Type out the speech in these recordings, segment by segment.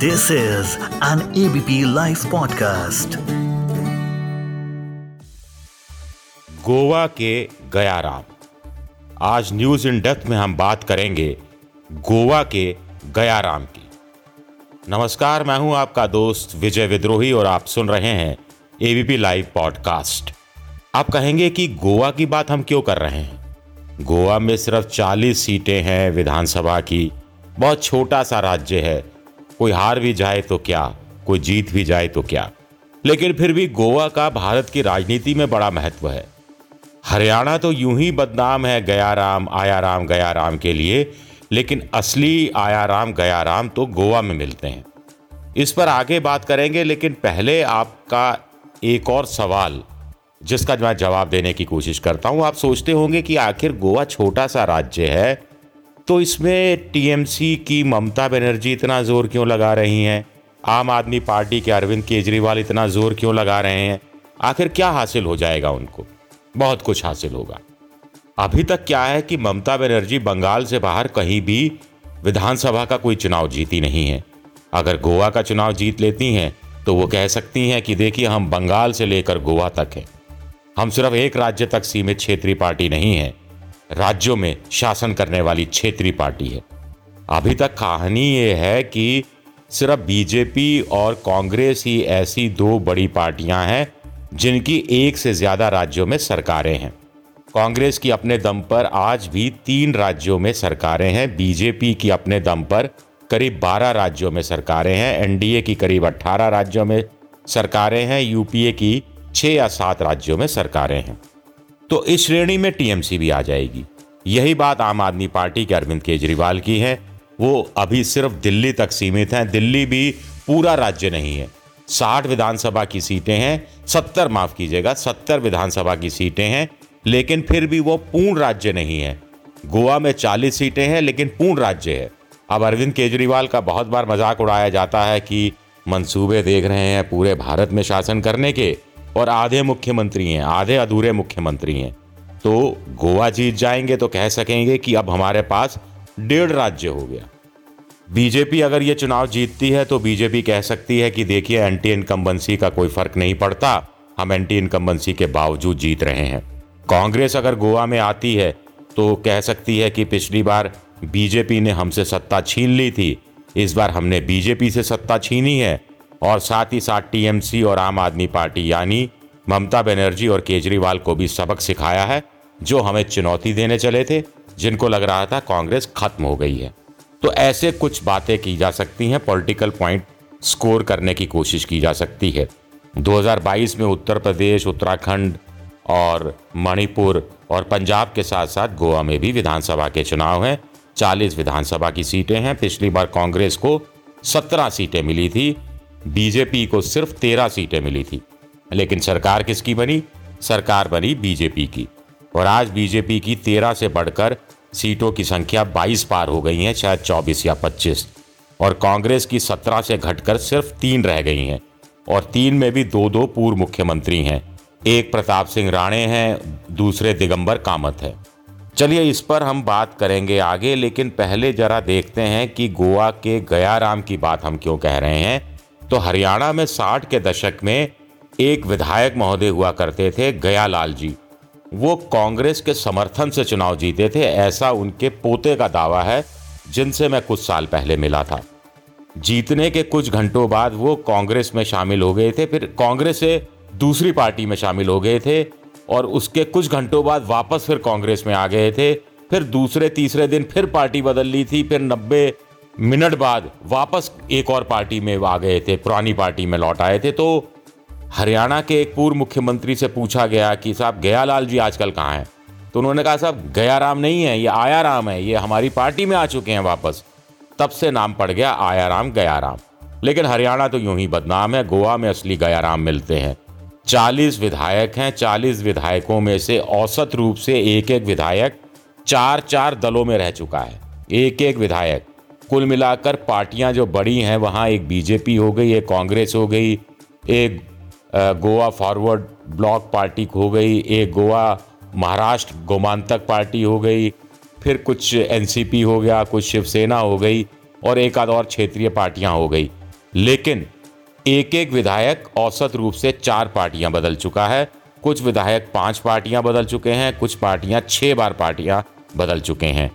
This is an ABP Life podcast. Goa के गया राम आज न्यूज़ इन डेप्थ में हम बात करेंगे गोवा के गया राम की। नमस्कार, मैं हूँ आपका दोस्त विजय विद्रोही और आप सुन रहे हैं एबीपी लाइव पॉडकास्ट आप कहेंगे कि गोवा की बात हम क्यों कर रहे हैं? गोवा में सिर्फ़ 40 सीटें हैं विधानसभा की, बहुत छोटा सा राज्य है कोई हार भी जाए तो क्या? कोई जीत भी जाए तो क्या? लेकिन फिर भी गोवा का भारत की राजनीति में बड़ा महत्व है। हरियाणा तो यूँ ही बदनाम है, गया राम, आया राम, गया राम के लिए, लेकिन असली आया राम, गया राम तो गोवा में मिलते हैं। इस पर आगे बात करेंगे, लेकिन पहले आपका एक और सवाल, जिसका मैं जवाब देने की कोशिश करता हूँ। आप सोचते होंगे कि आखिर गोवा छोटा सा राज्य है तो इसमें टीएमसी की ममता बनर्जी इतना ज़ोर क्यों लगा रही हैं? आम आदमी पार्टी के अरविंद केजरीवाल इतना ज़ोर क्यों लगा रहे हैं? आखिर क्या हासिल हो जाएगा उनको? बहुत कुछ हासिल होगा। अभी तक क्या है कि ममता बनर्जी बंगाल से बाहर कहीं भी विधानसभा का कोई चुनाव जीती नहीं है। अगर गोवा का चुनाव जीत लेती हैं तो वो कह सकती हैं कि देखिए, हम बंगाल से लेकर गोवा तक हैं। हम सिर्फ़ एक राज्य तक सीमित क्षेत्रीय पार्टी नहीं है। राज्यों में शासन करने वाली क्षेत्रीय पार्टी है। अभी तक कहानी ये है कि सिर्फ़ बीजेपी और कांग्रेस ही ऐसी दो बड़ी पार्टियाँ हैं, जिनकी एक से ज़्यादा राज्यों में सरकारें हैं। कांग्रेस की अपने दम पर आज भी तीन राज्यों में सरकारें हैं। बीजेपी की अपने दम पर करीब 12 राज्यों में सरकारें हैं। एनडीए की करीब 18 राज्यों में सरकारें हैं। यूपीए की छह या सात राज्यों में सरकारें हैं। तो इस श्रेणी में टीएमसी भी आ जाएगी। यही बात आम आदमी पार्टी के अरविंद केजरीवाल की है। वो अभी सिर्फ़ दिल्ली तक सीमित हैं। दिल्ली भी पूरा राज्य नहीं है। साठ विधानसभा की सीटें हैं। सत्तर माफ़ कीजिएगा, सत्तर विधानसभा की सीटें हैं, लेकिन फिर भी वो पूर्ण राज्य नहीं है। गोवा में चालीस सीटें हैं, लेकिन पूर्ण राज्य है। अब अरविंद केजरीवाल का बहुत बार मज़ाक उड़ाया जाता है कि मंसूबे देख रहे हैं पूरे भारत में शासन करने के। और आधे मुख्यमंत्री हैं, आधे अधूरे मुख्यमंत्री हैं। तो गोवा जीत जाएँगे तो कह सकेंगे कि अब हमारे पास डेढ़ राज्य हो गया। बीजेपी अगर ये चुनाव जीतती है तो बीजेपी कह सकती है कि देखिए एंटी इनकम्बेंसी का कोई फ़र्क नहीं पड़ता। हम एंटी इनकम्बेंसी के बावजूद जीत रहे हैं। कांग्रेस अगर गोवा में आती है तो कह सकती है कि पिछली बार बीजेपी ने हमसे सत्ता छीन ली थी। इस बार हमने बीजेपी से सत्ता छीनी है। और साथ ही साथ टीएमसी और आम आदमी पार्टी, यानी ममता बनर्जी और केजरीवाल को भी सबक सिखाया है, जो हमें चुनौती देने चले थे, जिनको लग रहा था कांग्रेस खत्म हो गई है। तो ऐसे कुछ बातें की जा सकती हैं, पॉलिटिकल पॉइंट स्कोर करने की कोशिश की जा सकती है। 2022 में उत्तर प्रदेश, उत्तराखंड और मणिपुर और पंजाब के साथ साथ गोवा में भी विधानसभा के चुनाव हैं। 40 विधानसभा की सीटें हैं। पिछली बार कांग्रेस को 17 सीटें मिली थी। बीजेपी को सिर्फ़ तेरह सीटें मिली थी। लेकिन सरकार किसकी बनी? सरकार बनी बीजेपी की। और आज बीजेपी की तेरह से बढ़कर सीटों की संख्या बाईस पार हो गई है, शायद चौबीस या पच्चीस। और कांग्रेस की सत्रह से घटकर सिर्फ़ तीन रह गई हैं। और तीन में भी दो दो पूर्व मुख्यमंत्री हैं। एक प्रताप सिंह राणे हैं, दूसरे दिगंबर कामत है। चलिए, इस पर हम बात करेंगे आगे, लेकिन पहले जरा देखते हैं कि गोवा के गया राम की बात हम क्यों कह रहे हैं। तो हरियाणा में साठ के दशक में एक विधायक महोदय हुआ करते थे, गयालाल जी। वो कांग्रेस के समर्थन से चुनाव जीते थे, ऐसा उनके पोते का दावा है, जिनसे मैं कुछ साल पहले मिला था। जीतने के कुछ घंटों बाद वो कांग्रेस में शामिल हो गए थे, फिर कांग्रेस से दूसरी पार्टी में शामिल हो गए थे और उसके कुछ घंटों बाद वापस फिर कांग्रेस में आ गए थे, फिर दूसरे तीसरे दिन फिर पार्टी बदल ली थी, फिर नब्बे मिनट बाद वापस एक और पार्टी में आ गए थे, पुरानी पार्टी में लौट आए थे। तो हरियाणा के एक पूर्व मुख्यमंत्री से पूछा गया कि साहब, गयालाल जी आजकल कहाँ हैं? तो उन्होंने कहा, साहब गया राम नहीं है, ये आया राम है, ये हमारी पार्टी में आ चुके हैं वापस। तब से नाम पड़ गया आया राम गया राम लेकिन हरियाणा तो यूँ ही बदनाम है, गोवा में असली गया राम मिलते हैं। चालीस विधायक हैं, चालीस विधायकों में से औसत रूप से एक एक विधायक चार चार दलों में रह चुका है। एक एक विधायक। कुल मिलाकर पार्टियाँ जो बड़ी हैं, वहाँ एक बीजेपी हो गई, एक कांग्रेस हो गई, एक गोवा फॉरवर्ड ब्लॉक पार्टी हो गई, एक गोवा महाराष्ट्र गोमांतक पार्टी हो गई, फिर कुछ एनसीपी हो गया, कुछ शिवसेना हो गई और एक आध और क्षेत्रीय पार्टियाँ हो गई। लेकिन एक एक विधायक औसत रूप से चार पार्टियाँ बदल चुका है। कुछ विधायक पाँच पार्टियाँ बदल चुके हैं, कुछ पार्टियाँ छह बार पार्टियाँ बदल चुके हैं।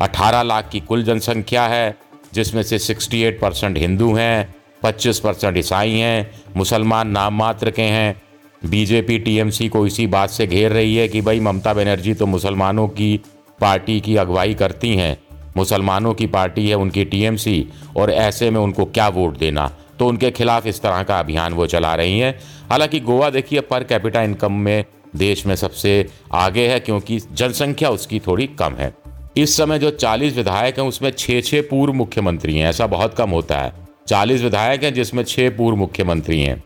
18 लाख की कुल जनसंख्या है, जिसमें से 68 परसेंट हिंदू हैं 25 परसेंट ईसाई हैं, मुसलमान नाम मात्र के हैं। बीजेपी, टीएमसी को इसी बात से घेर रही है कि भाई ममता बनर्जी तो मुसलमानों की पार्टी की अगुवाई करती हैं। मुसलमानों की पार्टी है उनकी टीएमसी, और ऐसे में उनको क्या वोट देना? तो उनके खिलाफ इस तरह का अभियान वो चला रही हैं। हालाँकि गोवा देखिए, पर कैपिटा इनकम में देश में सबसे आगे है, क्योंकि जनसंख्या उसकी थोड़ी कम है। इस समय जो 40 विधायक हैं, उसमें छः छः पूर्व मुख्यमंत्री हैं। ऐसा बहुत कम होता है। 40 विधायक हैं, जिसमें छः पूर्व मुख्यमंत्री हैं।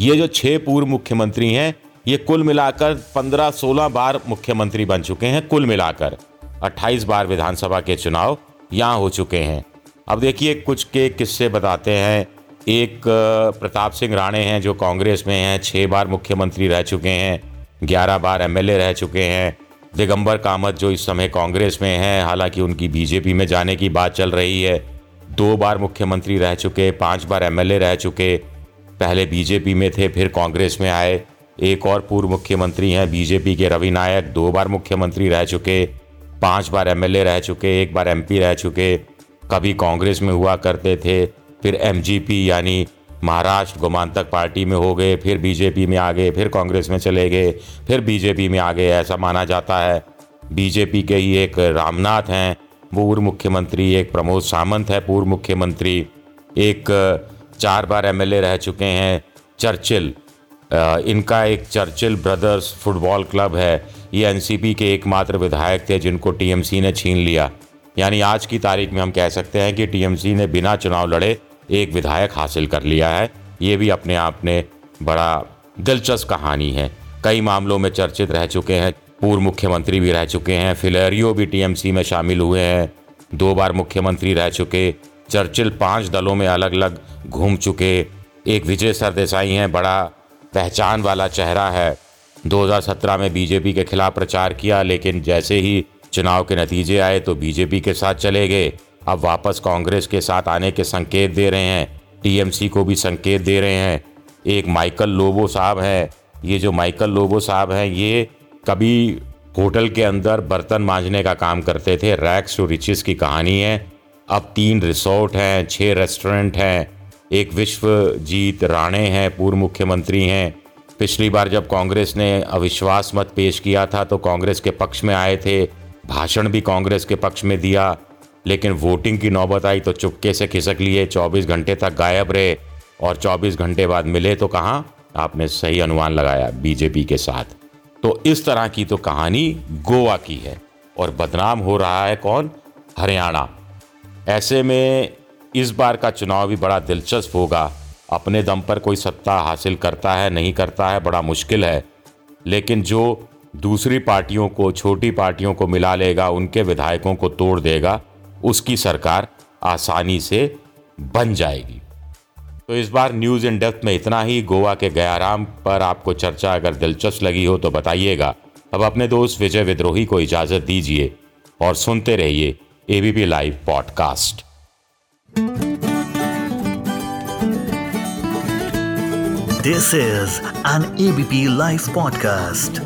ये जो छः पूर्व मुख्यमंत्री हैं, ये कुल मिलाकर 15-16 बार मुख्यमंत्री बन चुके हैं, कुल मिलाकर। 28 बार विधानसभा के चुनाव यहाँ हो चुके हैं। अब देखिए, कुछ के किस्से बताते हैं। एक, प्रताप सिंह राणे हैं, जो कांग्रेस में हैं छः बार मुख्यमंत्री रह चुके हैं, ग्यारह बार एमएलए रह चुके हैं। दिगंबर कामत जो इस समय कांग्रेस में हैं, हालाँकि उनकी बीजेपी में जाने की बात चल रही है। दो बार मुख्यमंत्री रह चुके, पाँच बार एमएलए रह चुके। पहले बीजेपी में थे, फिर कांग्रेस में आए। एक और पूर्व मुख्यमंत्री हैं, बीजेपी के रवि नायक। दो बार मुख्यमंत्री रह चुके, पाँच बार एमएलए रह चुके, एक बार एमपी रह चुके। कभी कांग्रेस में हुआ करते थे, फिर एमजीपी, यानी महाराष्ट्र गोमांतक पार्टी में हो गए, फिर बीजेपी में आ गए, फिर कांग्रेस में चले गए, फिर बीजेपी में आ गए, ऐसा माना जाता है। बीजेपी के ही एक रामनाथ हैं, पूर्व मुख्यमंत्री एक प्रमोद सामंत है, पूर्व मुख्यमंत्री एक चार बार एमएलए रह चुके हैं, चर्चिल। इनका एक चर्चिल ब्रदर्स फुटबॉल क्लब है, ये एनसीपी के एकमात्र विधायक थे जिनको टीएमसी ने छीन लिया। यानी आज की तारीख में हम कह सकते हैं कि टीएमसी ने बिना चुनाव लड़े एक विधायक हासिल कर लिया है। ये भी अपने आप में बड़ा दिलचस्प कहानी है। कई मामलों में चर्चित रह चुके हैं, पूर्व मुख्यमंत्री भी रह चुके हैं, फिलेरियो भी टीएमसी में शामिल हुए हैं। दो बार मुख्यमंत्री रह चुके, चर्चिल पाँच दलों में अलग अलग घूम चुके। एक विजय सरदेसाई हैं, बड़ा पहचान वाला चेहरा है। 2017 में बीजेपी के खिलाफ प्रचार किया, लेकिन जैसे ही चुनाव के नतीजे आए तो बीजेपी के साथ चले गए। अब वापस कांग्रेस के साथ आने के संकेत दे रहे हैं। टीएमसी को भी संकेत दे रहे हैं। एक माइकल लोबो साहब हैं। ये जो माइकल लोबो साहब हैं, ये कभी होटल के अंदर बर्तन मांझने का काम करते थे। रैक्स टू रिचिस की कहानी है। अब तीन रिसोर्ट हैं छः रेस्टोरेंट हैं। एक विश्वजीत राणे हैं, पूर्व मुख्यमंत्री हैं। पिछली बार जब कांग्रेस ने अविश्वास मत पेश किया था तो कांग्रेस के पक्ष में आए थे। भाषण भी कांग्रेस के पक्ष में दिया। लेकिन वोटिंग की नौबत आई तो चुपके से खिसक लिए। 24 घंटे तक गायब रहे और 24 घंटे बाद मिले तो कहाँ? आपने सही अनुमान लगाया बीजेपी के साथ। तो इस तरह की तो कहानी गोवा की है और बदनाम हो रहा है कौन? हरियाणा। ऐसे में इस बार का चुनाव भी बड़ा दिलचस्प होगा। अपने दम पर कोई सत्ता हासिल करता है, नहीं करता है, बड़ा मुश्किल है। लेकिन जो दूसरी पार्टियों को, छोटी पार्टियों को मिला लेगा, उनके विधायकों को तोड़ देगा उसकी सरकार आसानी से बन जाएगी। तो इस बार न्यूज़ इन डेप्थ में इतना ही। गोवा के गयाराम पर आपको चर्चा अगर दिलचस्प लगी हो तो बताइएगा। अब अपने दोस्त विजय विद्रोही को इजाज़त दीजिए और सुनते रहिए ABP live podcast this is an ABP live podcast